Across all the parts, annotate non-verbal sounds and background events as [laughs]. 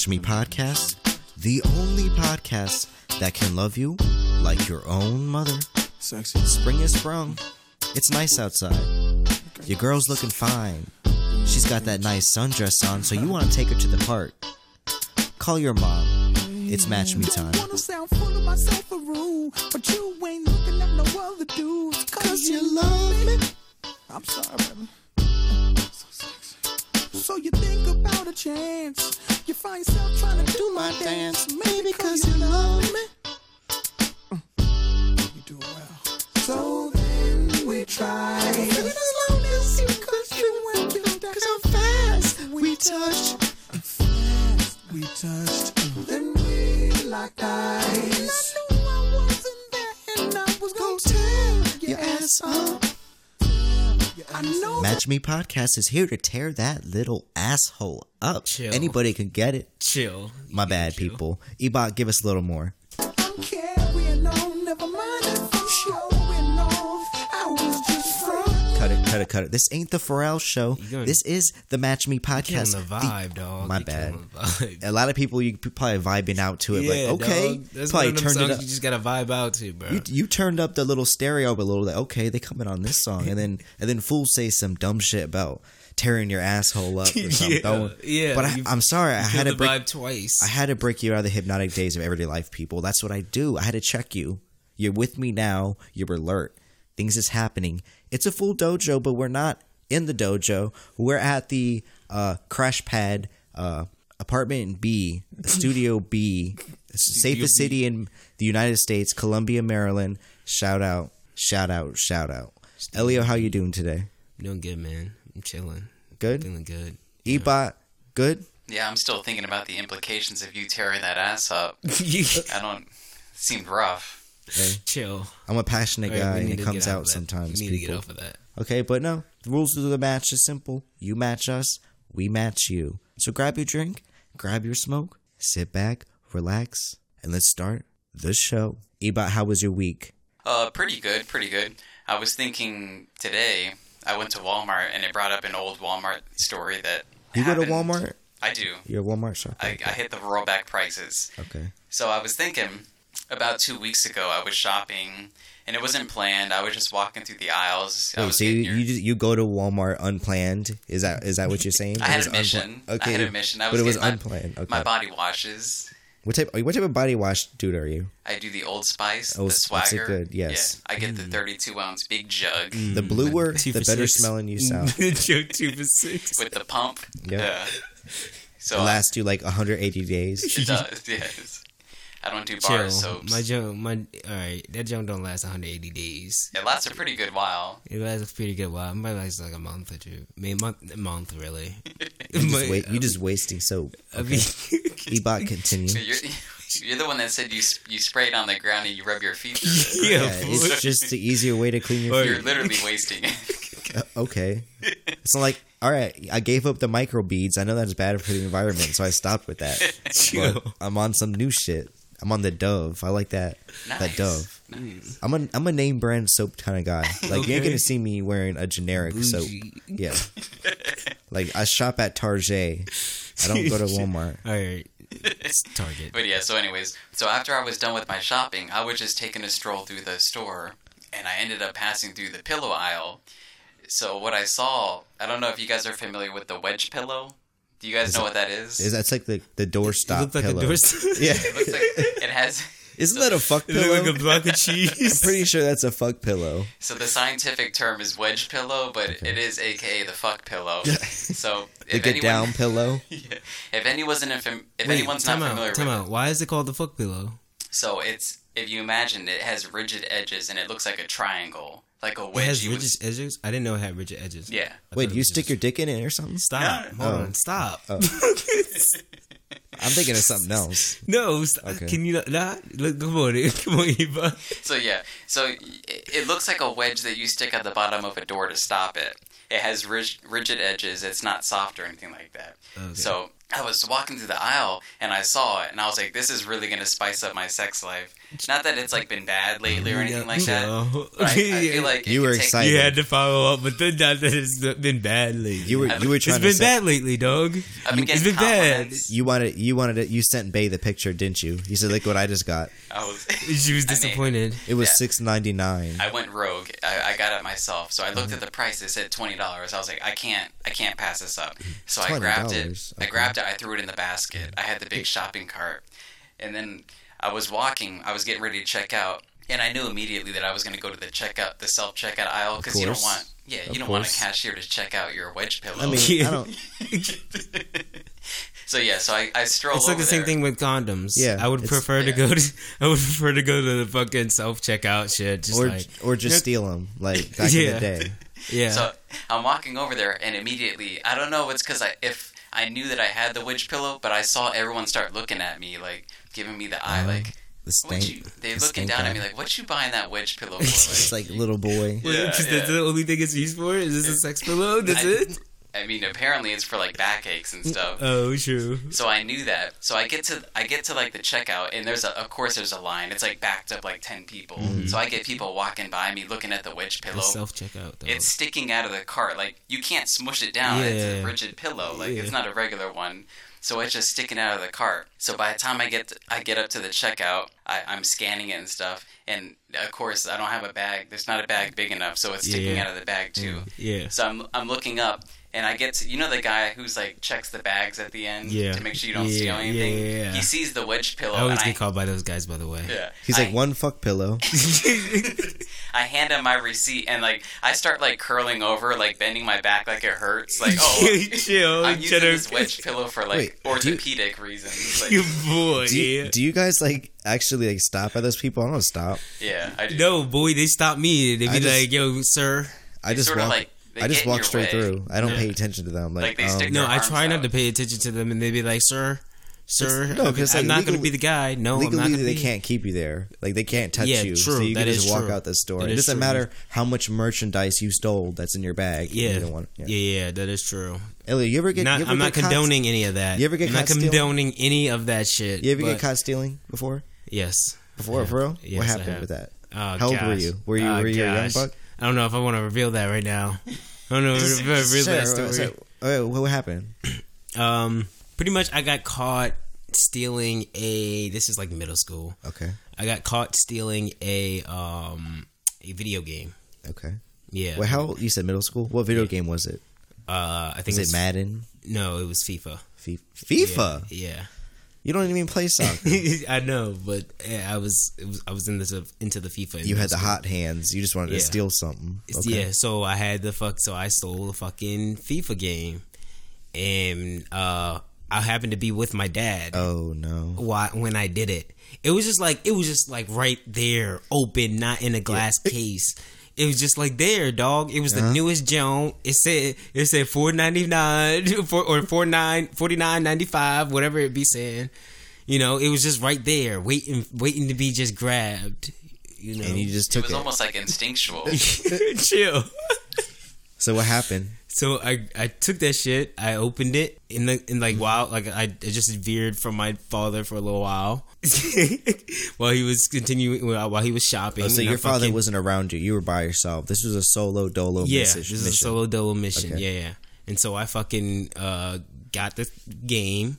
Match Me Podcast, the only podcast that can love you like your own mother. Sexy. Spring is sprung. It's nice outside. Your girl's looking fine. She's got that nice sundress on, so you want to take her to the park. Call your mom. It's Match Me time. Wanna sound full of myself a rule, but you ain't looking at no other dudes. Cause you love me. I'm sorry, baby. So you think about a chance. You find yourself trying to do my dance. Maybe cause you love me. Mm. You do well. So then we try. As long as you could you and you Cause how fast we touched. Fast we touched. Then we locked eyes. And I knew I wasn't there and I was gonna tear your ass up. Match Me Podcast is here to tear that little asshole up. Chill. Anybody can get it. Chill. My bad, people. Ebot, give us a little more. Front. Cut it. This ain't the Pharrell show. Gonna- This is the Match Me Podcast. the vibe, dog. My bad. the. A lot of people, you probably vibing out to it. Yeah, like, okay, dog. That's probably one of them turned songs it up. you just gotta vibe out to, bro. You, you turned up the little stereo a little. Like, okay, they coming on this song, and then and then fools say some dumb shit about tearing your asshole up or [laughs] something. Yeah, yeah, But I, I'm sorry, I had to break. vibe twice. I had to break you out of the hypnotic days of everyday life, people. That's what I do. I had to check you. You're with me now. You're alert. Things is happening. It's a full dojo, but we're not in the dojo. We're at the uh, crash pad uh, apartment B, [laughs] studio B, safest city in the United States, Columbia, Maryland. Shout out, shout out, shout out. Elio, how you doing today? I'm doing good, man. I'm chilling. Good. Feeling good. Ebot, good. Yeah, I'm still thinking about the implications of you tearing that ass up. [laughs] I don't. It Seemed rough. [laughs] Chill. I'm a passionate All right, guy, and need it comes get out of sometimes. We need to people. get off of that. Okay, but no. The rules of the match is simple. You match us, we match you. So grab your drink, grab your smoke, sit back, relax, and let's start the show. Ebot, how was your week? Uh, pretty good, pretty good. I was thinking today. I went to Walmart and it brought up an old Walmart story that. You go to Walmart? I do. You're a Walmart shopper. I, I hit the rollback prices. okay. So I was thinking about two weeks ago. I was shopping and it wasn't planned. I was just walking through the aisles. I oh, Wait, so you, your- you just you go to Walmart unplanned? Is that is that what you're saying? I It had was a mission. unpla- Okay, I had a mission. I but it was getting my- unplanned. Okay. My body washes. what type? What type of body wash dude are you? I do the Old Spice, Oh, the s- that's Swagger. good- yes. Yeah, I get the mm. 32 ounce big jug mm. The bluer, [laughs] Two the better six. smelling you sound. [laughs] Joe two for six. with the pump. Yep. Yeah. [laughs] So It lasts you like 180 days. it does. Yes. I don't do Chill. bar soaps. My junk, my all right. That junk don't last 180 days. It lasts a pretty good while. It lasts a pretty good while. It might last like a month or two. I mean, month, a month really. [laughs] You just, But, wait, you just wasting soap. [laughs] I mean, Ebot, continue. So you're, you're the one that said you you spray it on the ground and you rub your feet through it. [laughs] yeah, Yeah, it's just the easier way to clean your Or- feet. You're literally wasting it. Uh, okay. It's not like, all right, I gave up the micro beads. I know that's bad for the environment, so I stopped with that. But I'm on some new shit. I'm on the Dove. I like that. That Dove. Nice. I'm a I'm a name brand soap kind of guy. [laughs] Like you ain't gonna see me wearing a generic soap. Yeah. [laughs] like I shop at Target. I don't go to [laughs] Walmart. all right. It's Target. But yeah, so anyways, so after I was done with my shopping, I was just taking a stroll through the store, and I ended up passing through the pillow aisle. So what I saw, I don't know if you guys are familiar with the wedge pillow. Do you guys Is know it- what that is? Is that's like the the doorstop it like pillow? a door. [laughs] yeah. It looks like it [laughs] has. Isn't that a fuck It pillow? like a block of [laughs] cheese. I'm pretty sure that's a fuck pillow. So the scientific term is wedge pillow, but Okay. it is AKA the fuck pillow. So The if get anyone, down pillow. Yeah. if anyone isn't infam- if Wait, anyone's not time familiar out. Time with out. Why is it called the fuck pillow? so it's if you imagine it has rigid edges and it looks like a triangle, like a wedge. It has you would- rigid edges. I didn't know it had rigid edges. yeah. I Wait, you stick just- your dick in it or something? Stop. Hold Oh. on. Stop. Oh. [laughs] I'm thinking of something else. No. Stop. Okay. Can you not? not? Look, come on. [laughs] Come on, Eva. So yeah, so it, it looks like a wedge that you stick at the bottom of a door to stop it. It has rig- rigid edges. It's not soft or anything like that. Okay. So I was walking through the aisle and I saw it and I was like, this is really gonna spice up my sex life. Not that it's like been bad lately or anything like that. No. But I, I feel [laughs] like You could were take- excited. You had to follow up, but then not that it's been bad lately. You were you were it's trying been to say, bad lately, dog. I've been It's getting been bad. You wanted you wanted it. You sent Bay the picture, didn't you? You said, "Look what I just got." [laughs] I was. [laughs] She was I mean, disappointed. It was Yeah. six ninety nine. I went rogue. I, I got it myself. So I looked Mm-hmm. at the price. It said twenty dollars. I was like, I can't, I can't pass this up. So I grabbed it. $20, I grabbed it. I threw it in the basket. I had the big shopping cart, and then I was walking. I was getting ready to check out, and I knew immediately that I was going to go to the checkout, the self checkout aisle, because you don't want, yeah, you Of don't want a cashier to check out your wedge pillow. I mean, I don't. [laughs] so yeah, so I, I stroll. It's like over the same there. thing with condoms. Yeah, I would it's- prefer to go to. [laughs] I would prefer to go to the fucking self checkout shit. Just Or like, or just steal them like back in the [laughs] day. yeah. So I'm walking over there, and immediately, I don't know, it's because I if I knew that I had the wedge pillow, but I saw everyone start looking at me, like giving me the eye, Uh-huh. like The what you? They the looking stank down eye. at me like, what you buying that wedge pillow [laughs] for? It's Like, like little boy. Yeah, Because yeah. that's the only thing it's used for. Is this a sex pillow? That's I- it. I mean, apparently it's for like backaches and stuff. Oh, true. So I knew that. So I get to I get to like the checkout, and there's a of course there's a line. It's like backed up like ten people. Mm-hmm. So I get people walking by me looking at the wedge pillow. Self checkout. It's sticking out of the cart. Like you can't smush it down. Yeah. It's a rigid pillow. Like Yeah. it's not a regular one. So it's just sticking out of the cart. So by the time I get to, I get up to the checkout, I, I'm scanning it and stuff. And of course, I don't have a bag. There's not a bag big enough, so it's sticking Yeah. out of the bag too. Mm, yeah. So I'm I'm looking up, and I get to you know the guy who's like checks the bags at the end Yeah. to make sure you don't Yeah, steal anything. yeah, yeah, yeah. He sees the wedge pillow, I always and get I, called by those guys, by the way. yeah, He's I- like one fuck pillow. [laughs] [laughs] I hand him my receipt and like I start like curling over, like bending my back like it hurts. Like oh, [laughs] Chill, I'm using cheddar. this wedge pillow for like Wait, do you- orthopedic reasons. Like, You boy. Do you, do you guys like actually like stop at those people? I don't stop. yeah, I do. No, boy, they stop me. They be just- like, "Yo, sir." I just sorta walk. like- they I just walk straight way. through. I don't Yeah. pay attention to them. Like, Like, they um, stick No, I arms try not to pay attention to them, and they be like, "Sir, sir, It's- no, I'm, 'cause, I'm not going to be the guy. No, I'm not legally they be. can't keep you there. Like they can't touch Yeah, you. true. So you That can just walk true. out the store. That It is doesn't true. matter how much merchandise you stole that's in your bag. Yeah. You don't want, yeah, yeah, that is true. Elliot, you ever get? Not, you ever I'm not get caught- condoning any of that. You ever get I'm not condoning any of that shit. You ever get caught stealing before? Yes. Before, Yeah. for real? What happened with that? Oh, How old were you? Were you- Oh, were you a young buck? I don't know if I want to reveal that right now. [laughs] I don't know if I want to reveal that story. so- okay, what happened? [clears throat] Um, pretty much, I got caught stealing a. This is like middle school. Okay, I got caught stealing a um a video game. okay. Yeah. Well, how you said middle school? What video game was it? Uh, I think Was it it's- Madden? No, it was FIFA. Fi- FIFA? Yeah. You don't even play soccer. [laughs] I know, but yeah, I was, it was I was in this into the FIFA. you had the hot hands. You just wanted Yeah. to steal something. Okay. Yeah, so I had the fuck. So I stole the fucking FIFA game, and uh, I happened to be with my dad. Oh no. Why when I did it? It was just like it was just like right there, open, not in a glass case. It was just like there, dog. It was the Uh-huh. newest Joan. It said it said four ninety nine [laughs] or four nine forty nine ninety five, whatever it be saying. You know, it was just right there, waiting, waiting to be just grabbed. You know, And you just took It was it. Was almost like instinctual. [laughs] [laughs] chill. So what happened? So I I took that shit. I opened it in the in like while like I, I just veered from my father for a little while [laughs] while he was continuing while he was shopping. Oh, so and I your father fucking- wasn't around you. You were by yourself. This was a solo dolo yeah. message. This is a mission. solo dolo mission. Okay. Yeah, yeah. And so I fucking uh, got the game,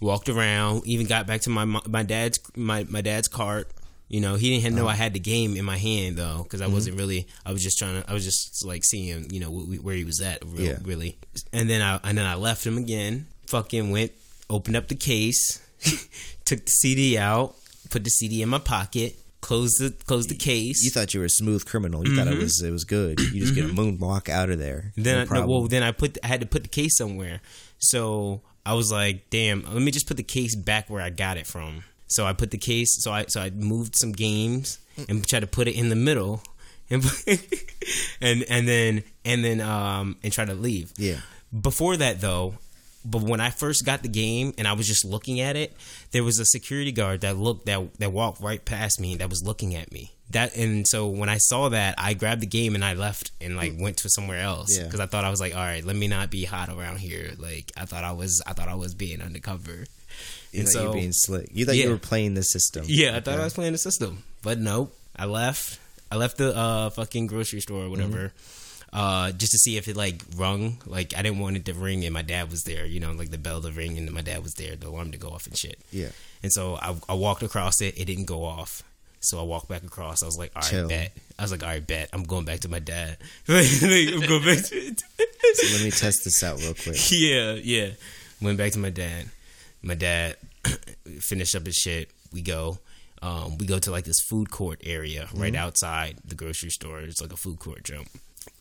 walked around, even got back to my my dad's my my dad's cart. You know, he didn't know I had the game in my hand though, because I Mm-hmm. wasn't really. I was just trying to. I was just like seeing, you know, wh- where he was at, real, Yeah. really. And then I and then I left him again. Fucking went, opened up the case, [laughs] took the CD out, put the CD in my pocket, closed the closed the case. You thought you were a smooth criminal. You thought it was it was good. You just get a moonwalk out of there. Mm-hmm. Then no I, no, well, then I put I had to put the case somewhere. So I was like, damn, let me just put the case back where I got it from. So I put the case. So I so I moved some games and tried to put it in the middle, and [laughs] and and then and then um and try to leave. yeah. Before that though, but when I first got the game and I was just looking at it, there was a security guard that looked that that walked right past me that was looking at me that and so when I saw that, I grabbed the game and I left and like went to somewhere else Yeah. because I thought I was like, all right, let me not be hot around here. Like I thought I was, I thought I was being undercover. You And thought you were being slick. You thought Yeah. you were playing the system. Yeah, I thought Okay. I was playing the system, but nope. I left. I left the uh, fucking grocery store or whatever, uh, just to see if it like rung. Like I didn't want it to ring, and my dad was there. You know, like the bell to ring, and my dad was there, the alarm to go off and shit. Yeah. And so I, I walked across it. It didn't go off. So I walked back across. I was like, all right, Chill. bet. I was like, all right, bet. I'm going back to my dad. [laughs] I'm going back to. So let me test this out real quick. [laughs] yeah, yeah. Went back to my dad. My dad [coughs] finished up his shit. We go. Um, we go to like this food court area right outside the grocery store. It's like a food court jump.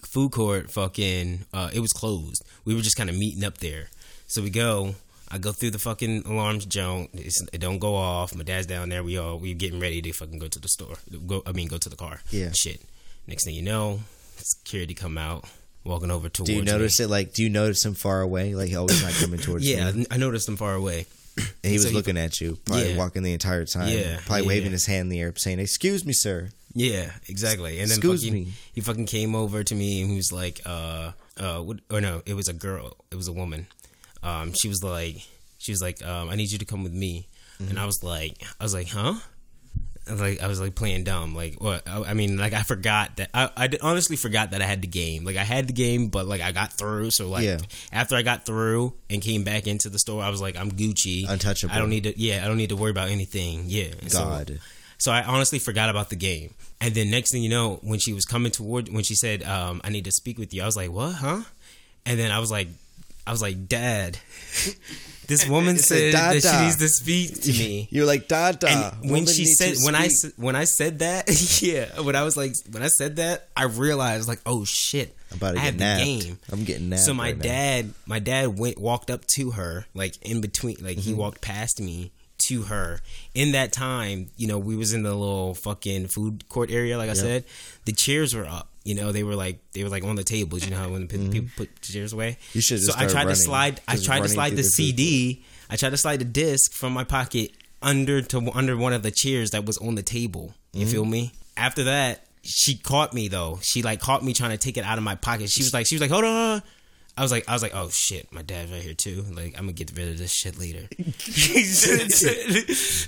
Food court, fucking, uh, it was closed. We were just kind of meeting up there. So we go. I go through the fucking alarms jump. It's, it don't go off. My dad's down there. We all we getting ready to fucking go to the store. Go. I mean, go to the car. Yeah. Shit. Next thing you know, security come out, walking over towards Do you me. notice it? Like, do you notice him far away? Like, oh, he's not coming towards [laughs] Yeah, you. I noticed him far away. And he was so he- looking at you, probably Yeah. walking the entire time. Yeah, Probably yeah. waving his hand in the air, saying, "Excuse me, sir." Yeah, exactly. And then Excuse fucking, me. he fucking came over to me and he was like, uh, uh, what, or no, it was a girl. It was a woman. Um, she was like, she was like, um, I need you to come with me. Mm-hmm. And I was like, I was like, huh? I was like I was like playing dumb, like what? I, I mean, like I forgot that I, I honestly forgot that I had the game. Like I had the game, but like I got through. So like Yeah. after I got through and came back into the store, I was like, I'm Gucci, Untouchable. I don't need to. Yeah, I don't need to worry about anything. Yeah, And so- God. so I honestly forgot about the game. And then next thing you know, when she was coming toward, when she said, um, "I need to speak with you," I was like, "What? Huh?" And then I was like, "I was like, Dad, this [laughs] woman said, said that she needs to speak to me." You're like Dada. And when she said when I when I said that, [laughs] yeah, when I was like when I said that, I realized like, oh shit, I'm about to I get have nabbed. the game. I'm getting nabbed. So my right now. dad, my dad went walked up to her, like in between, like Mm-hmm. he walked past me to her. In that time, you know, we was in the little fucking food court area, like I said. The chairs were up. You know, they were like they were like on the tables. You know how when pe- people put chairs away. Mm-hmm. You should've So I tried running, to slide. I tried to slide the, CD. I tried to slide the disc from my pocket under to under one of the chairs that was on the table. You Mm-hmm. feel me? After that, she caught me though. She like caught me trying to take it out of my pocket. She was like, she was like, hold on. I was like, I was like, oh shit, my dad's right here too. Like, I'm gonna get rid of this shit later. [laughs] [laughs]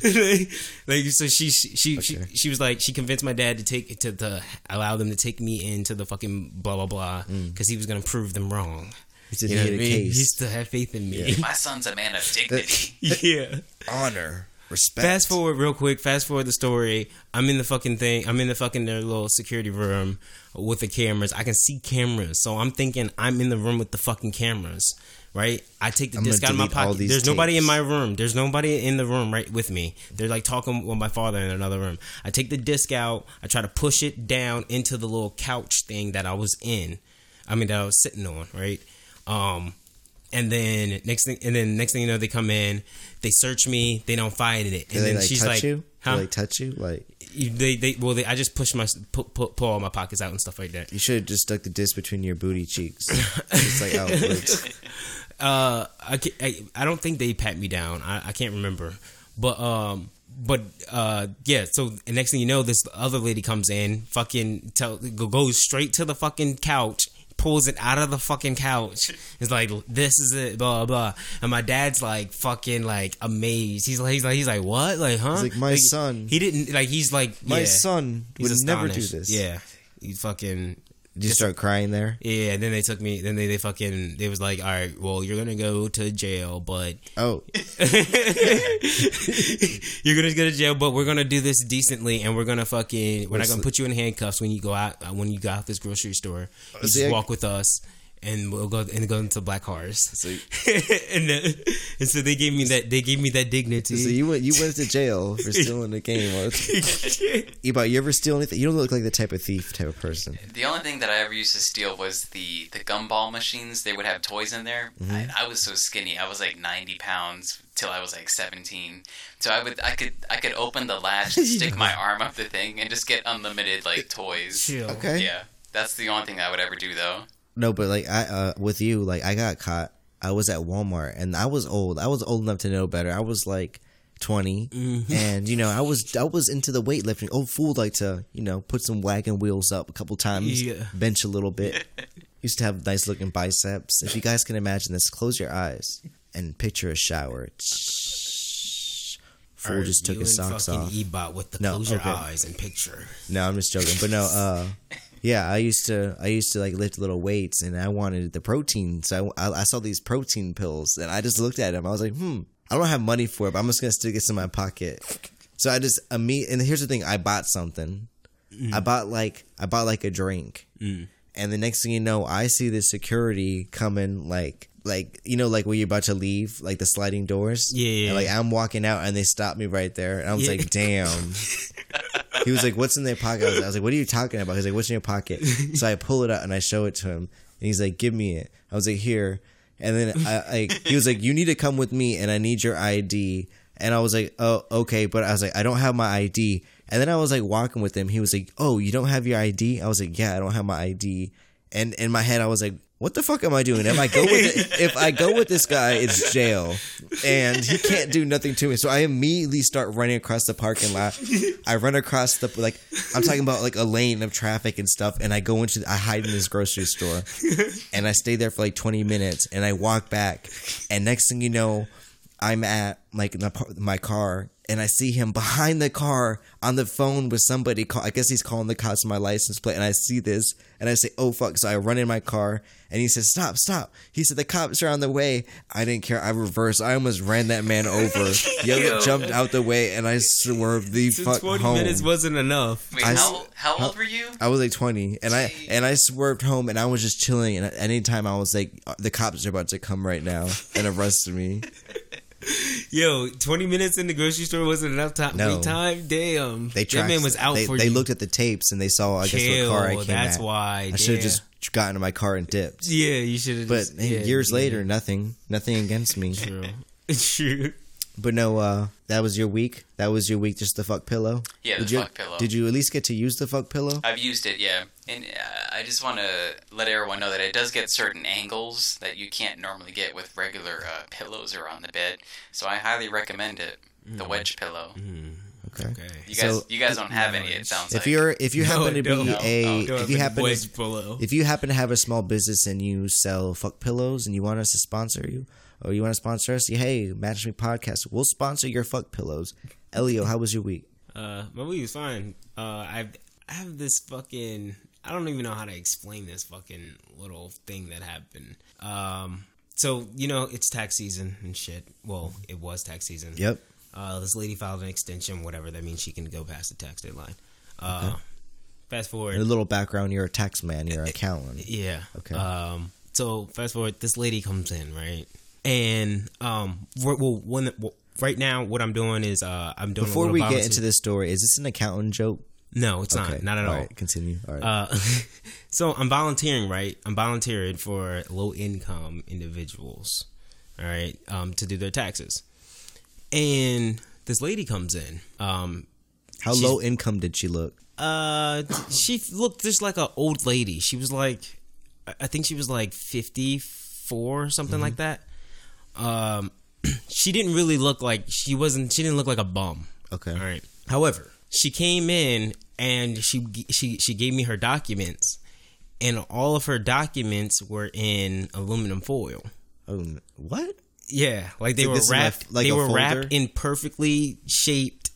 like, like, so she she she, Okay. she was like, she convinced my dad to take to the allow them to take me into the fucking blah blah blah mm. because he was gonna prove them wrong. He You know had what I a mean? case. He still had faith in me. My son's a man of dignity. [laughs] yeah. honor, respect. Fast forward real quick. Fast forward the story. I'm in the fucking thing. I'm in the fucking their little security room with the cameras. I can see cameras, so I'm thinking I'm in the room with the fucking cameras. Right? I take the I'm disc out of my pocket. There's nobody in my room. There's nobody in the room right with me. They're like talking with my father in another room. I take the disc out. I try to push it down into the little couch thing that I was in. I mean that I was sitting on. Right? Um, and then next thing, and then next thing you know, they come in, they search me, they don't find it, and they then like she's like, you? "Huh?" Do they touch you? Like they, they, well, they, I just push my, pull, pull, pull all my pockets out and stuff like that. you should have just stuck the disc between your booty cheeks. [laughs] It's like works. [laughs] Uh, I, I, I don't think they pat me down. I, I can't remember, but um, but uh, yeah. So the next thing you know, this other lady comes in, fucking tell, goes straight to the fucking couch. Pulls it out of the fucking couch. It's like this is it, blah blah. And my dad's like fucking like amazed. He's like he's like he's like what? Like huh? He's like, "My son." He didn't like. He's like My yeah. son would never do this. Yeah, he fucking Did you start crying there? yeah. and Then they took me. Then they, they fucking they was like, all right, well, you're gonna go to jail, but [laughs] Oh, [laughs] you're gonna go to jail, but we're gonna do this decently, and we're gonna fucking we're not gonna put you in handcuffs when you go out uh, when you go out this grocery store. You see, just I- walk with us. And we'll go and go into black cars, So- [laughs] and then, and so they gave me that they gave me that dignity. so you went you went to jail for stealing the game. Ebot, [laughs] you ever steal anything? You don't look like the type of thief type of person. The only thing that I ever used to steal was the the gumball machines. They would have toys in there. Mm-hmm. I, I was so skinny. I was like ninety pounds till I was like seventeen. So I would I could I could open the latch, [laughs] stick my arm up the thing, and just get unlimited like toys. Chill. Okay. Yeah, that's the only thing I would ever do though. No, but like I uh with you, like I got caught. I was at Walmart and I was old. I was old enough to know better. I was like 20 Mm-hmm. and you know i was i was into the weightlifting old fool like to you know put some wagon wheels up a couple times Yeah. bench a little bit [laughs] used to have nice looking biceps if you guys can imagine this close your eyes and picture a shower fool just took his socks off Ebot with the No, close your okay. eyes and picture. no i'm just joking but no uh [laughs] yeah i used to i used to like lift little weights and i wanted the protein so i, I, I saw these protein pills and i just looked at them i was like hmm i don't have money for it but i'm just gonna stick this in my pocket. So i just imme- and here's the thing i bought something. I bought like i bought like a drink. And the next thing you know i see the security coming like like you know like when you're about to leave like the sliding doors? Yeah. And, like i'm walking out and they stop me right there and i was Yeah. like damn [laughs] he was like, "What's in their pocket?" I was, I was like, "What are you talking about?" He's like, "What's in your pocket?" So I pull it out and I show it to him, and he's like, "Give me it." I was like, "Here," and then I, I he was like, "You need to come with me, and I need your ID." And I was like, "Oh, okay," but I was like, "I don't have my ID." And then I was like walking with him. He was like, "Oh, you don't have your ID?" I was like, "Yeah, I don't have my ID." And in my head, I was like, "What the fuck am I doing? If I go with [laughs] if I go with this guy, it's jail, and he can't do nothing to me." So I immediately start running across the parking lot. I run across the like I'm talking about like a lane of traffic and stuff, and I go into I hide in this grocery store, and I stay there for like 20 minutes, and I walk back, and next thing you know, I'm at like my, par- my car and I see him behind the car on the phone with somebody. Call, I guess he's calling the cops on my license plate, and I see this, and I say, "Oh fuck!" So I run in my car, and he says, "Stop, stop!" He said, "The cops are on the way." I didn't care. I reversed. I almost ran that man over. [laughs] Yo, jumped out the way, and I swerved the So fuck 20 home. minutes wasn't enough. Wait, I s- how, how old were you? I was like 20 and I and I swerved home and I was just chilling and anytime I was like uh, the cops are about to come right now and arrest me. [laughs] [laughs] Yo, 20 minutes in the grocery store wasn't enough time. No. Time? Damn. They that man was out they, for they you. looked at the tapes and they saw I guess what car I came that's at. why. I should have just gotten in my car and dipped. Yeah, you should have But just. yeah, years yeah. later, nothing, nothing against me. True. [laughs] True. But no, uh, that was your week. That was your week. Just the fuck pillow. Yeah, did the you, fuck pillow. Did you at least get to use the fuck pillow? I've used it, yeah. And uh, I just want to let everyone know that it does get certain angles that you can't normally get with regular uh, pillows around the bed. So I highly recommend it. The wedge pillow. Okay. Okay. You guys, So- you guys don't have any. It sounds If like. you're if you happen to be don't. No, a Don't if you happen to, below. if you happen to have a small business and you sell fuck pillows and you want us to sponsor you or you want to sponsor us, hey, Match Me Podcast, we'll sponsor your fuck pillows. Elio, how was your week? Uh, my week was fine. Uh, I I have this fucking. I don't even know how to explain this fucking little thing that happened. Um, so you know it's tax season and shit. Well, it was tax season. Yep. Uh, this lady filed an extension, whatever that means. She can go past the tax deadline. Uh, Fast forward. A little background, you're a tax man, you're an accountant. Yeah. Okay. Um. So fast forward, this lady comes in, right? And um, well, when well, right now, what I'm doing is uh, I'm doing Before we get into this story, is this an accountant joke? No, it's not. Not at all. All right, continue. All right. Uh, [laughs] so I'm volunteering, right? I'm volunteering for low income individuals, all right, um, to do their taxes. And this lady comes in. Um, how low income did she look? uh, she looked just like an old lady. She was like, I- think she was like 54 or something like that. Um, [clears throat] she didn't really look like she wasn't. She didn't look like a bum. Okay. All right. However, she came in and she she she gave me her documents, and all of her documents were in aluminum foil. Oh, what? Yeah, like they So were is like- wrapped. they were folder? wrapped in perfectly shaped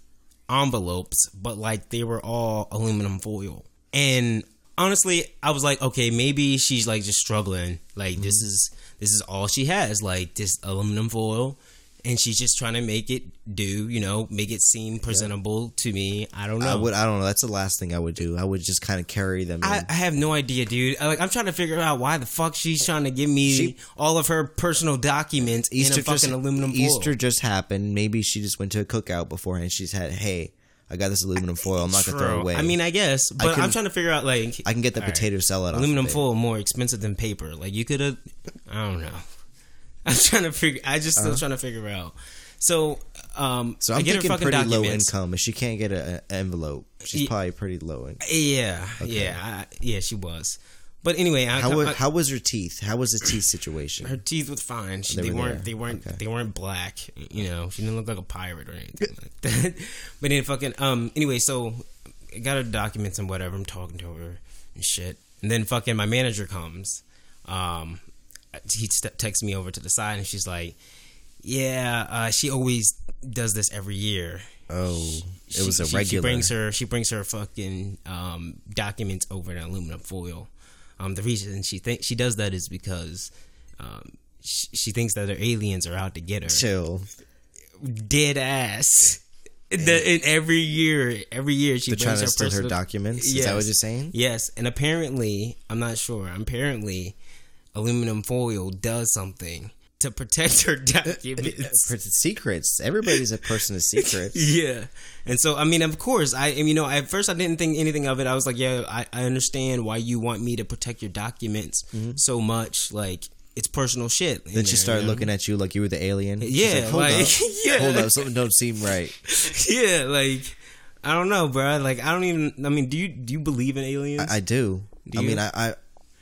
envelopes, but like they were all aluminum foil. And honestly, I was like, okay, maybe she's like just struggling. Like Mm-hmm. this is this is all she has, like this aluminum foil, and she's just trying to make it do, you know, make it seem presentable to me. I don't know. I would. I don't know. That's the last thing I would do. I would just kind of carry them. I. I have no idea, dude. Like, I'm trying to figure out why the fuck she's trying to give me She- all of her personal documents in a fucking just aluminum foil. Easter just happened. Maybe she just went to a cookout beforehand. She's had, hey, I got this aluminum foil. I'm not gonna throw away. I mean, I guess, but can- I'm trying to figure out like I can get the All right. potato salad. aluminum of foil more expensive than paper. Like you could have, I don't know. I'm trying to figure. I just still trying to figure out. So, um, Uh-huh. So I I'm thinking pretty low income. If she can't get an envelope, she's Ye- probably pretty low. In- Yeah, yeah, I, yeah. She was, But anyway, I, How, I- how was her teeth? How was the teeth situation? her teeth was fine. She, They they, were weren't. They weren't. Okay. They weren't black. You know, she didn't look like a pirate or anything like that. [laughs] But then fucking um. Anyway, so I got her documents and whatever. I'm talking to her and shit. And then fucking my manager comes. Um, he st- texts me over to the side and she's like, "Yeah, uh, she always does this every year." Oh, it was a she- regular. She brings her. She brings her fucking um, documents over in aluminum foil. Um, the reason she think she does that is because um, she, she thinks that her aliens are out to get her. Chill. Dead ass. The, and every year, every year she They're brings to her her documents. Is that what you're saying? Yes, and apparently, I'm not sure. Apparently, aluminum foil does something to protect her documents. [laughs] Secrets. Everybody's a person of secrets. [laughs] Yeah, and so I mean, of course, I you know at first I didn't think anything of it. I was like, yeah, I, I understand why you want me to protect your documents mm-hmm. so much. Like it's personal shit. Then she there, started you know? looking at you like you were the alien. Yeah, like, hold like, up. [laughs] yeah. Hold up, something don't seem right. yeah, like I don't know, bro. Like I don't even. I mean, do you do you believe in aliens? I, I do. Do I mean, I, I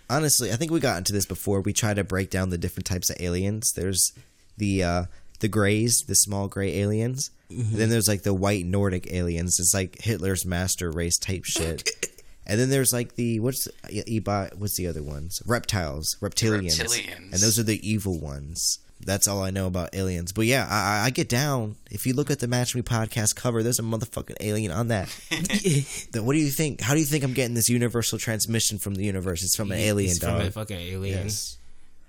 honestly, I think we got into this before. We try to break down the different types of aliens. There's the uh, the grays, the small gray aliens. Mm-hmm. Then there's like the white Nordic aliens. It's like Hitler's master race type shit. [laughs] And then there's like the what's Ebot? What's the other ones? Reptiles, reptilians, Reptilians. and those are the evil ones. That's all I know about aliens. But yeah, I, I- I get down. If you look at the Match Me podcast cover, there's a motherfucking alien on that. [laughs] Then what do you think? How do you think I'm getting this universal transmission from the universe? It's from an alien, It's dog. from a fucking alien. Yes.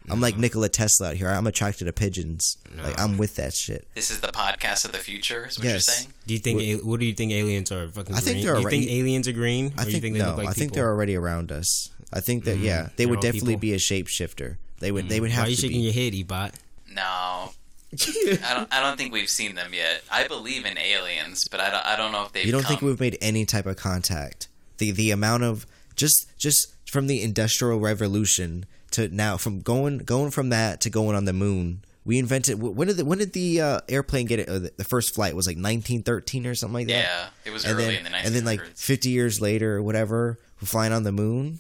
I'm like Nikola Tesla out here. I'm attracted to pigeons. Like I'm with that shit. This is the podcast of the future, is what Yes. you're saying? Do you think? al- what do you think aliens are? Fucking. I think green? they're Do you think already- aliens are green? I think, think they no. look like I think they're already around us. I think that mm, yeah, they they're would definitely people? be a shapeshifter. They would. They mm. would have. Why have are you to shaking be. your head, Ebot? No. [laughs] I don't. I don't think we've seen them yet. I believe in aliens, but I don't. I don't know if they've. You don't come. think we've made any type of contact? The the amount of just just from the industrial revolution to now from going going from that to going on the moon. We invented when did the, when did the uh, airplane get it? Uh, the, first flight was like 1913 or something like that. Yeah, it was and early then in the 1900s. and then like 50 years later or whatever, we're flying on the moon.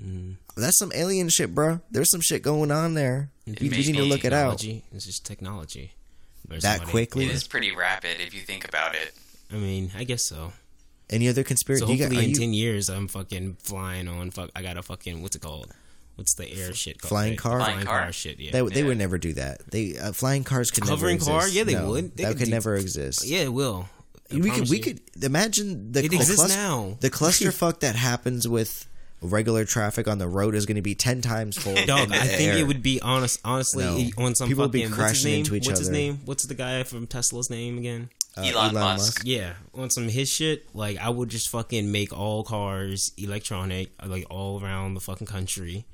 Mm-hmm. That's some alien shit, bro. There's some shit going on there. We, we need to be look it out. Technology. It's just technology. Or That somebody- quickly? it is pretty rapid if you think about it. I mean, I guess so. Any other conspiracy? So you got- hopefully in you- ten years, I'm fucking flying on. Fuck, I got a fucking what's it called? What's the air shit called? Flying The car? Flying Flying car. car? shit. Yeah. they, they Yeah. would never do that. They uh, flying cars could Hovering never exist. car? Yeah, they No, would. They that could could do- never exist. yeah, it will. I we could promise we could imagine the It the exists clus- now. The clusterfuck [laughs] that happens with regular traffic on the road is going to be ten times full. [laughs] Dog, I think air. it would be honest. Honestly, No. on some People would be fucking what's his crashing name? into each what's his other. name? What's the guy from Tesla's name again? Uh, Elon Musk. Yeah, on some his shit. Like I would just fucking make all cars electronic, like all around the fucking country,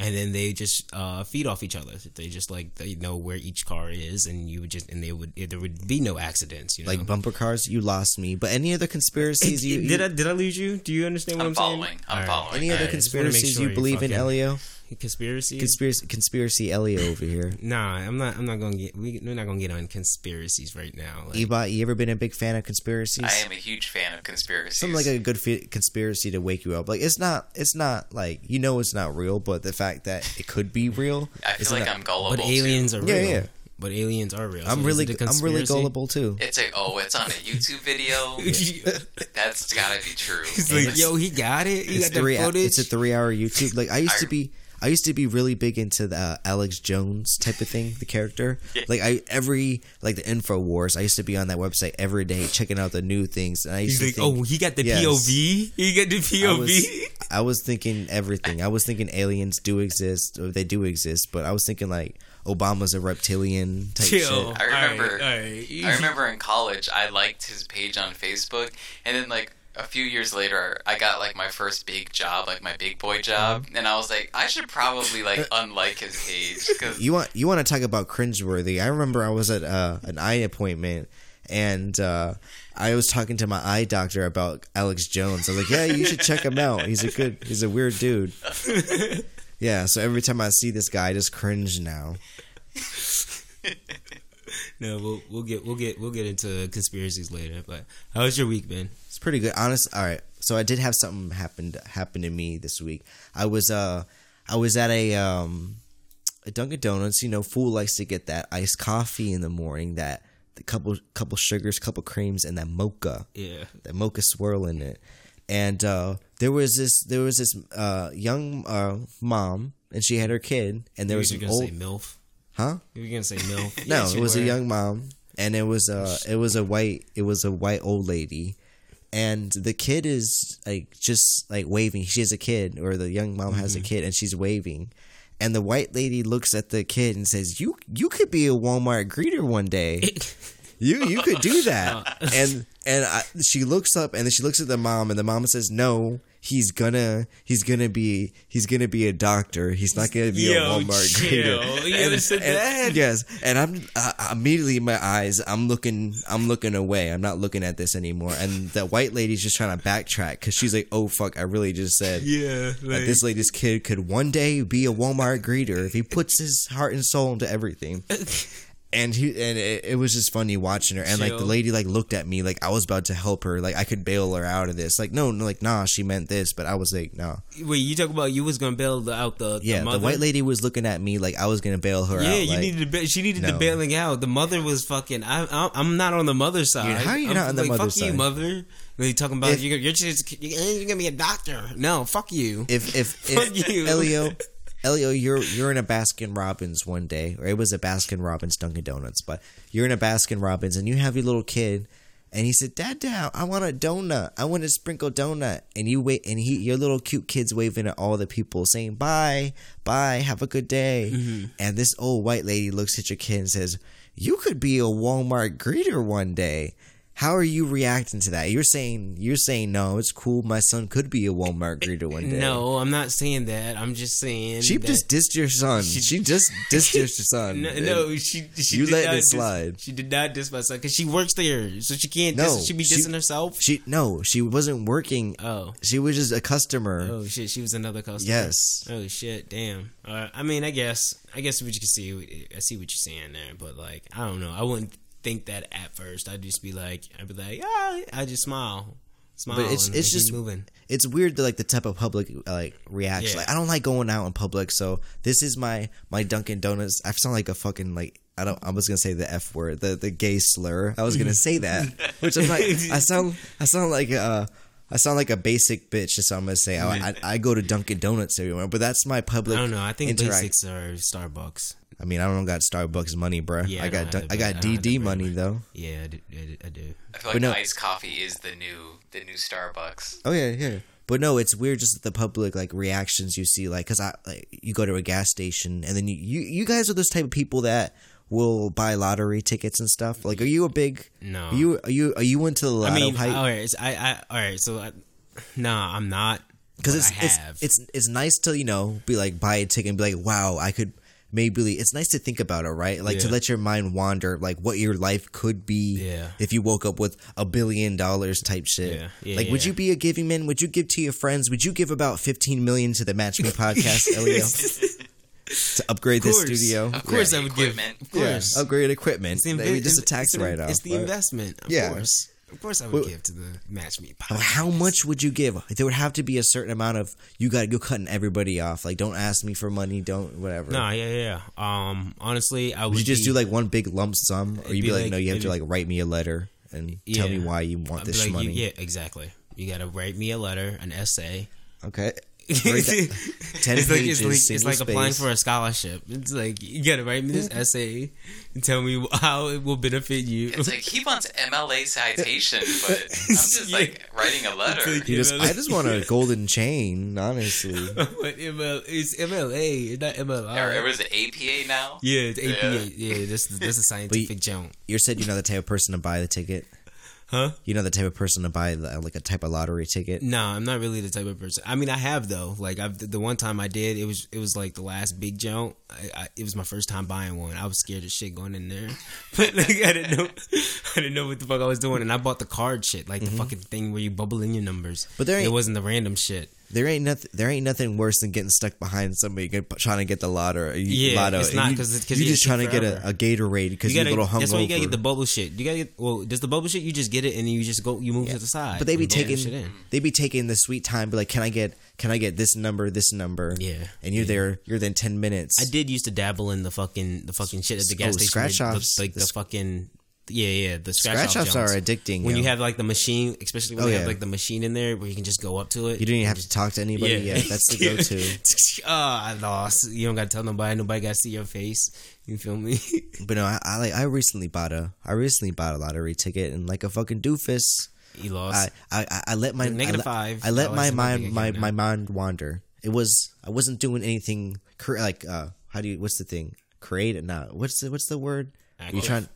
and then they just uh, feed off each other. They just like they know where each car is, and you would just and they would there would be no accidents. You know, like bumper cars. You lost me. But any other conspiracies? you, did I did I lose you? Do you understand what I'm I'm, following. saying? I'm All right. following. Any other Alright, I just wanna make conspiracies sure you you believe in, fucking- Elio? Conspiracy? Conspiracy, conspiracy, Elio over here. [laughs] nah, I'm not. I'm not gonna get. We, we're not gonna get on conspiracies right now. Like, Ebot, you ever been a big fan of conspiracies? I am a huge fan of conspiracies. Something like a good fi- conspiracy to wake you up. Like it's not, it's not like you know it's not real, but the fact that it could be real. [laughs] I feel isn't like I'm gullible. but aliens are real. yeah. yeah. But aliens are real. I'm So really, it a I'm really gullible too. It's a oh, it's on a YouTube video. [laughs] That's gotta be true. He's like, yo, he got it. He It's got the three. footage. It's a three-hour YouTube. Like I used to be. I used to be really big into the uh, Alex Jones type of thing, the character. [laughs] Like I every like the Info Wars. I used to be on that website every day checking out the new things. And I used He's to like, think, oh, he got the Yes. POV. He got the I POV. was, I was thinking everything. I was thinking aliens do exist, or they do exist, but I was thinking like Obama's a reptilian type Chill. shit. I remember- All right, all right. I remember in college, I liked his page on Facebook, and then like a few years later, I got like my first big job, like my big boy job, Uh-huh. and I was like, I should probably like [laughs] unlike his page because You want you want to talk about cringeworthy? I remember I was at uh, an eye appointment and uh, I was talking to my eye doctor about Alex Jones. I was like, "Yeah, you should check him out. He's a good, he's a weird dude." [laughs] yeah. So every time I see this guy, I just cringe now. [laughs] no, we'll we'll get we'll get we'll get into conspiracies later. But how was your week, man? It's pretty good. Honest. All right. So I did have something happen happen to me this week. I was uh I was at a um a Dunkin' Donuts. You know, fool likes to get that iced coffee in the morning. That the couple couple sugars, couple creams, and that mocha. Yeah. That mocha swirl in it. And uh, there was this there was this uh, young uh, mom, and she had her kid, and there was you an gonna old say milf? Huh. You were gonna say milf? [laughs] No, Yes, it was a young mom, and it was a it was a white it was a white old lady, and the kid is like just like waving. She has a kid, or the young mom has Mm-hmm. a kid, and she's waving. And the white lady looks at the kid and says, "You you could be a Walmart greeter one day. [laughs] you you could do that." [laughs] and and I, she looks up, and then she looks at the mom, and the mom says, "No." He's gonna he's gonna be he's gonna be a doctor. He's not gonna be a Walmart chill. greeter. You And- said and- that? Yes, and I'm uh, immediately in my eyes. I'm looking. I'm looking away. I'm not looking at this anymore. And the white lady's just trying to backtrack because she's like, "Oh fuck! I really just said Yeah, that like, this lady's kid could one day be a Walmart greeter if he puts his heart and soul into everything." [laughs] And he and it, it was just funny watching her. And like the lady like looked at me like I was about to help her. Like I could bail her out of this. Like no, no, like nah, she meant this. But I was like, no. wait, you talk about you was gonna bail out the Yeah, the, the, white lady was looking at me like I was gonna bail her Yeah, out. you like, needed to. Ba- she needed the bailing out. The mother was fucking. I, I'm not on the mother side. Dude, how are you I'm not on the like, mother fuck you, side? mother. When you talking about If- you're, you're just you're gonna be a doctor. No, fuck you. if if, [laughs] Fuck if you. Elio, Elio, you're you're in a Baskin Robbins one day, or it was a Baskin Robbins Dunkin' Donuts, but you're in a Baskin Robbins and you have your little kid, and he said, "Dad, Dad, I want a donut. I want a sprinkle donut." And you wait, and he, your little cute kid's waving at all the people, saying, "Bye, bye, have a good day." Mm-hmm. And this old white lady looks at your kid and says, "You could be a Walmart greeter one day." How are you reacting to that? You're saying you're saying no, it's cool. My son could be a Walmart greeter one day. No, I'm not saying that. I'm just saying She just dissed your son. She, just [laughs] dissed your son. No, no, she, she You let it dis- slide. she did not diss my son because she works there, so she can't. No, diss, she be she- dissing herself. She no, she wasn't working. oh, She was just a customer. oh shit, she was another customer. Yes. Oh shit, damn. Uh, I mean, I guess, I guess what you can see, I see what you're saying there, but like, I don't know. I wouldn't think that at first. I'd just be like, I'd be like, ah, I just smile, smile. But it's and it's just moving. It's weird the like the type of public like reaction. Yeah. Like I don't like going out in public, so this is my my Dunkin' Donuts. I sound like a fucking like I don't. I was gonna say the f word, the the gay slur. I was gonna say that, [laughs] which I'm like. I sound I sound like uh I sound like a basic bitch. So I'm gonna say I, I, I go to Dunkin' Donuts everywhere, but that's my public. I don't know. I think interact- basics are Starbucks. I mean, I don't got Starbucks money, bruh. Yeah, I I got don't have Dun- the I got I don't have the DD big money money. though. Yeah, I do. I do. I feel like But no- iced coffee is the new the new Starbucks. Oh yeah, yeah. But no, it's weird just the public like reactions you see, like because I like you go to a gas station and then you, you you guys are those type of people that will buy lottery tickets and stuff. Like, are you a big? No. Are you are you are you into the lotto I mean, hype? all right. I, I, all right. So, I, nah, I'm not. Because it's it's, it's it's nice to you know be like buy a ticket and be like, wow, I could maybe. It's nice to think about it, right? Like to let your mind wander, like what your life could be Yeah. if you woke up with a billion dollars type shit. Yeah. Yeah, like, would you be a giving man? Would you give to your friends? Would you give about fifteen million to the Match Me [laughs] podcast, Elio, to upgrade this studio? Of course, Yeah. I would give. Equipment. Of Yeah, course, upgrade equipment. It's the Maybe just a tax write off. It's the investment. Of Yeah. course. Of course, I would Well- give to the Match Me. How much would you give? There would have to be a certain amount of you got you're cutting everybody off. Like, don't ask me for money. Don't whatever. No, yeah, yeah. yeah. Um, honestly, I would, Would you just be- do like one big lump sum, or you'd be be like, like- no, you have to like write me a letter and tell me why you want I'd this like, you- money? yeah, exactly. You gotta write me a letter, an essay. Okay, [laughs] ten it's like it's like, it's like applying for a scholarship. It's like you gotta write me this essay and tell me how it will benefit you. It's like he wants MLA citation, but I'm [laughs] just like writing a letter. like- You just, I just want a golden chain, honestly. [laughs] But ML, it's MLA, it's not MLI. or, or is it APA now? yeah, it's APA. Yeah. Yeah, that's that's a scientific jump, You said you're not the type of person to buy the ticket. Huh? You're not the type of person to buy uh, like a type of lottery ticket. No, I'm not really the type of person. I mean, I have though. Like, I've the one time I did, it was it was like the last big jump. I, I, it was my first time buying one. I was scared as shit going in there, [laughs] but like I didn't know, [laughs] I didn't know what the fuck I was doing, and I bought the card shit, like the mm-hmm. fucking thing where you bubble in your numbers. But there ain't- it wasn't the random shit. There ain't nothing. There ain't nothing worse than getting stuck behind somebody get- trying to get the lotto. Uh, yeah, lotto. it's not You- 'cause it- 'cause you you just trying to get a, a Gatorade because You you are a little hungover. that's why you gotta get the bubble shit. You gotta get well. Does the bubble shit? You just get it and then you just go. You move to the side. but they be taking they be taking the sweet time. Be like, can I get can I get this number, this number? Yeah. and you're there. You're there in ten minutes. I did used to dabble in the fucking the fucking shit at the gas Oh, station. scratch offs. like The the, fucking yeah, yeah. The scratch, Scratch off offs are addicting, When yo. you have like the machine, especially when Oh, you yeah. have like the machine in there where you can just go up to it. You don't even have to talk to anybody. Yeah, that's the [laughs] go-to. oh, [laughs] I lost. You don't gotta tell nobody. Nobody gotta see your face. You feel me? [laughs] But no, I, I like. I recently bought a. I recently bought a lottery ticket and like a fucking doofus. you lost. I, I, I let my Negative I let, five. I let my mind my, my mind wander. It was I wasn't doing anything like uh how do you what's the thing create it not what's the what's the word you Active. trying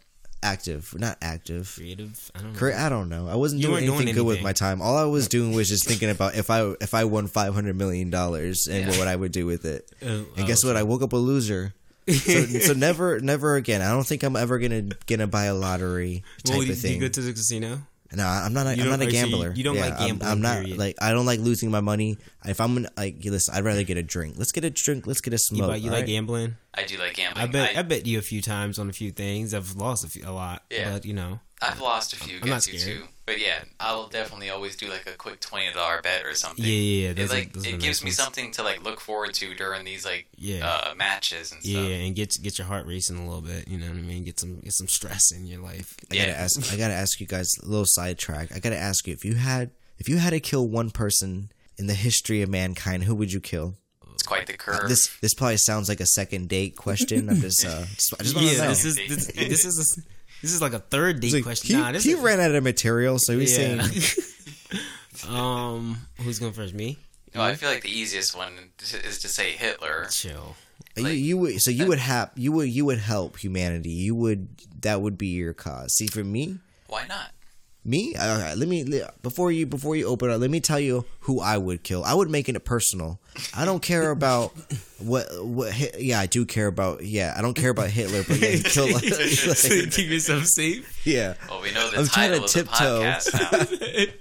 active not active Creative. I don't know. I don't know I wasn't doing weren't anything good with my time all I was doing was just thinking about if I if I won five hundred million dollars and Yeah. what I would do with it Oh, and oh, guess what I woke up a loser. so, [laughs] so never, never again. I don't think I'm ever gonna gonna buy a lottery type Well, of you, thing. you go to the casino. No, I'm not. A, You I'm don't- a or so you- gambler. you don't Yeah, like I'm- gambling, I'm, not period. like I don't like losing my money. If I'm gonna like, listen, I'd rather get a drink. Let's get a drink. Let's get a You, smoke. buy- you like right? gambling? I do like gambling. I bet. I, I, bet you a few times on a few things. I've lost a, few, a lot. Yeah. But you know, I've lost a few I'm not against you scared. too. But yeah, I'll definitely always do like a quick twenty dollar bet or something. Yeah, yeah, yeah, It like it gives me ones. something to like look forward to during these like Yeah. uh, matches and stuff. yeah, and get get your heart racing a little bit. You know what I mean? Get some get some stress in your life. I gotta Yeah. ask. I gotta ask you guys a little sidetrack. I gotta ask you if you had if you had to kill one person in the history of mankind, who would you kill? It's quite the curve. This this probably sounds like a second date question. I'm just uh, just, I just want to [laughs] yeah, know. this is this, this is a, this is like a third date like, question. he, nah, this he is, ran out of material, so he's Yeah. saying [laughs] [laughs] um, who's going first? Me? no, I feel like the easiest one is to say Hitler. Chill. you, you would so you would have you would you would help humanity. You would that would be your cause. See, for me, Why not? Me? Uh, all right, let me before you before you open up. Let me tell you who I would kill. I would make it personal. I don't care about what what. Yeah, I do care about. Yeah, I don't care about Hitler, but yeah, he killed. Like, so [laughs] keep yourself safe. yeah, Well, we know the I'm trying title to of the tiptoe. podcast now.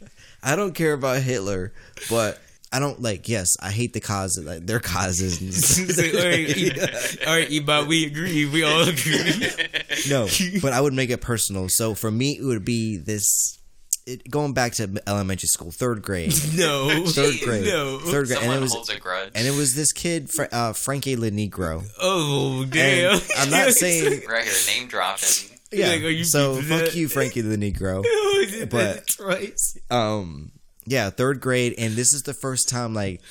[laughs] I don't care about Hitler, but I don't like. Yes, I hate the causes, like their causes. [laughs] All right, [laughs] E- all right, Eba, we agree. We all agree. [laughs] no, but I would make it personal. So for me, it would be this. It, going back to elementary school, third grade, No, third grade, No. third grade, and Someone it was holds a grudge. and it was this kid, Fra- uh, Frankie Le Negro. Oh damn! And I'm not saying right here, name dropping. yeah. Like, are you so fuck that? you, Frankie the Negro. but But- twice. Um, yeah, third grade, and this is the first time like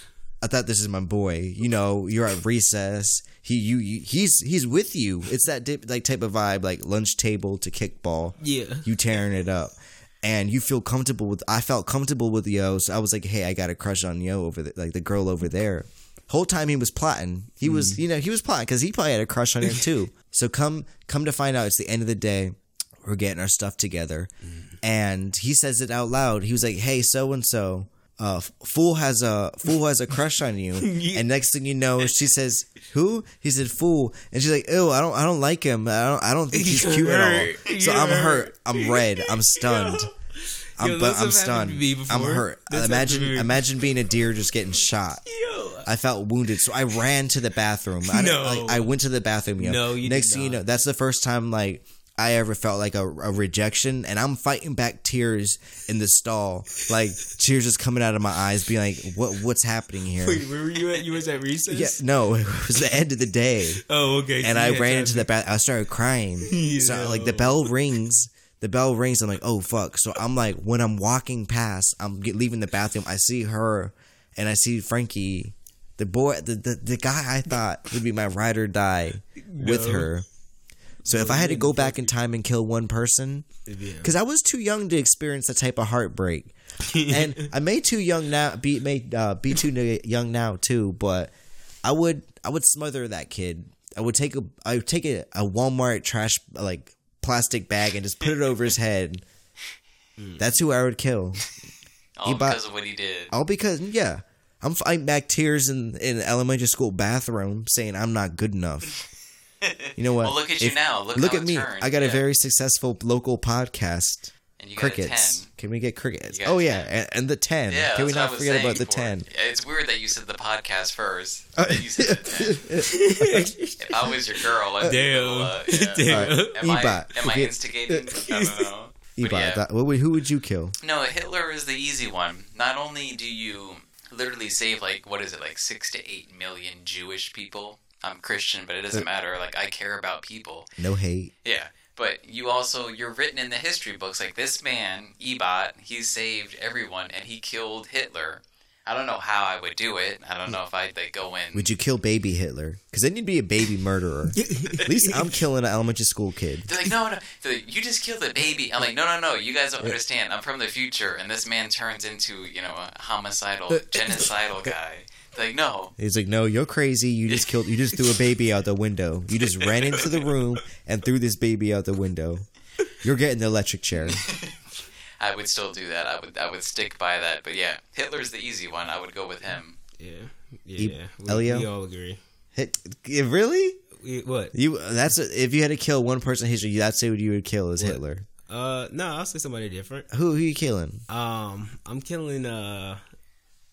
I thought this is my boy. You know, you're at recess. He you, you he's he's with you. It's that dip, like type of vibe, like lunch table to kickball. Yeah. you tearing it up. And you feel comfortable with. I felt comfortable with Yo, so I was like, "Hey, I got a crush on Yo over there, like the girl over there." Whole time he was plotting. He was, mm. you know, he was plotting because he probably had a crush on her too. [laughs] so come, come to find out, it's the end of the day. We're getting our stuff together, mm. And he says it out loud. He was like, "Hey, so and so, uh, fool has a fool has a crush on you." [laughs] and next thing you know, she says, "Who?" He said, "Fool," and she's like, "Ew, I don't, I don't like him. I don't, I don't think he's You're cute at all." So You're I'm hurt. hurt. I'm red. I'm [laughs] stunned. I'm, Yo, but I'm to stunned. I'm hurt. Imagine, imagine being a deer just getting shot. Yo. I felt wounded, so I ran to the bathroom. I, [laughs] No. like, I went to the bathroom. Yo. No, you Next thing you know, that's the first time like I ever felt like a, a rejection, and I'm fighting back tears in the stall, like tears just coming out of my eyes, being like, "What? What's happening here?" Wait, where were you at? You was at recess? Yeah, no, [laughs] it was the end of the day, Oh, okay. and so I ran into the bath. I started crying. [laughs] So like the bell rings. The bell rings. I'm like, oh fuck. So I'm like, when I'm walking past, I'm get, leaving the bathroom. I see her, and I see Frankie, the boy, the the, the guy I thought would be my ride or die with her. So if I had to go back in time and kill one person, because I was too young to experience that type of heartbreak, [laughs] and I may too young now be may uh, be too young now too. But I would I would smother that kid. I would take a I would take a, a Walmart trash like plastic bag and just put it [laughs] over his head. That's who I would kill. All He bought- because of what he did. All because yeah, I'm fighting back tears in in elementary school bathroom, saying I'm not good enough. [laughs] You know what? Well, look at you now. Look how at me. turned. I got a very successful local podcast. And you got a Crickets. 10. Can we get crickets? Oh yeah, and, and the ten. Yeah, Can we that's what I not forget saying about the ten? Yeah, It's weird that you said the podcast first. Uh, You said the 10. if [laughs] I was your girl, I'd be a Damn. little, uh, yeah. [laughs] Damn. Am I, am I instigating? I don't know. But Ebot, yeah. that- what would- who would you kill? No, Hitler is the easy one. Not only do you literally save like what is it, like six to eight million Jewish people. I'm Christian, but it doesn't matter. Like I care about people. No hate. Yeah. But you also you're written in the history books like this man, Ebot, he saved everyone and he killed Hitler. I don't know how I would do it. I don't know if I'd like go in Would you kill baby Hitler? Because then you'd be a baby murderer. [laughs] At least I'm killing an elementary school kid. They're like, no, no. They're like, you just killed a baby. I'm like, no, no, no. You guys don't understand. I'm from the future, and this man turns into, you know, a homicidal, genocidal [laughs] guy. They're like, no. He's like, no, you're crazy. You just killed. You just threw a baby out the window. You just ran into the room and threw this baby out the window. You're getting the electric chair. [laughs] I would still do that. I would, I would stick by that. But yeah, Hitler's the easy one. I would go with him. Yeah, E- yeah. We, Elio? we all agree. Hit, really? We, what? You? That's if you had to kill one person in history, that's who you would kill is Hitler. Uh, no, I'll say somebody different. Who? Who you killing? Um, I'm killing uh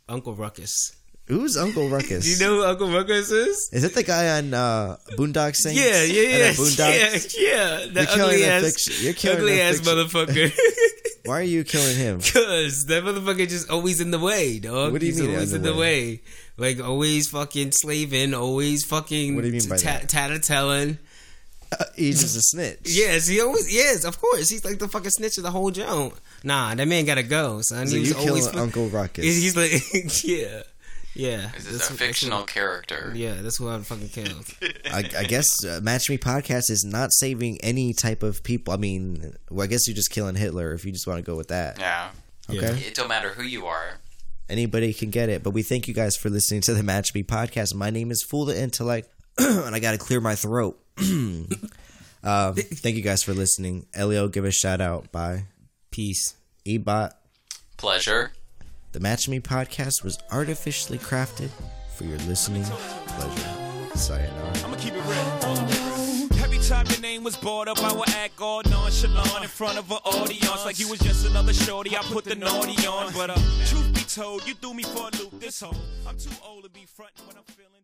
Uncle Ruckus. Who's Uncle [laughs] Ruckus? Do you know who Uncle Ruckus is? Is that the guy on uh, Boondock Saints? Yeah, yeah, yeah, Boondocks? [laughs] yeah, yeah. You're killing ugly ass, fiction- you're killing ugly ass fiction. motherfucker. [laughs] Why are you killing him? Cause that motherfucker just always in the way, dog. What do you He's mean always in the the way? Like always fucking slaving, always fucking. What do you mean by that? Tattletelling. Uh, he's just a snitch. Yes, he always yes, of course. He's like the fucking snitch of the whole joint. Nah, that man gotta go, son. So he was you always killing fu- Uncle Ruckus? He's like, yeah, yeah. This That's is a who- fictional who- character. Yeah, that's who I fucking killed. [laughs] I, I guess uh, Match Me podcast is not saving any type of people. I mean, well, I guess you're just killing Hitler if you just want to go with that. Yeah. Okay, It don't matter who you are. anybody can get it. But we thank you guys for listening to the Match Me podcast. My name is Fool the Intellect, [clears throat] and I got to clear my throat. [clears throat] um, thank you guys for listening. Elio, give a shout out. Bye. Peace. Ebot. Pleasure. The Match Me podcast was artificially crafted for your listening pleasure. Sayonara. I'ma keep it real. Every time your name was brought up, I would act all nonchalant in front of an audience like you was just another shorty. I put the naughty on, but uh, truth be told, you threw me for a loop. This whole I'm too old to be when I'm feeling.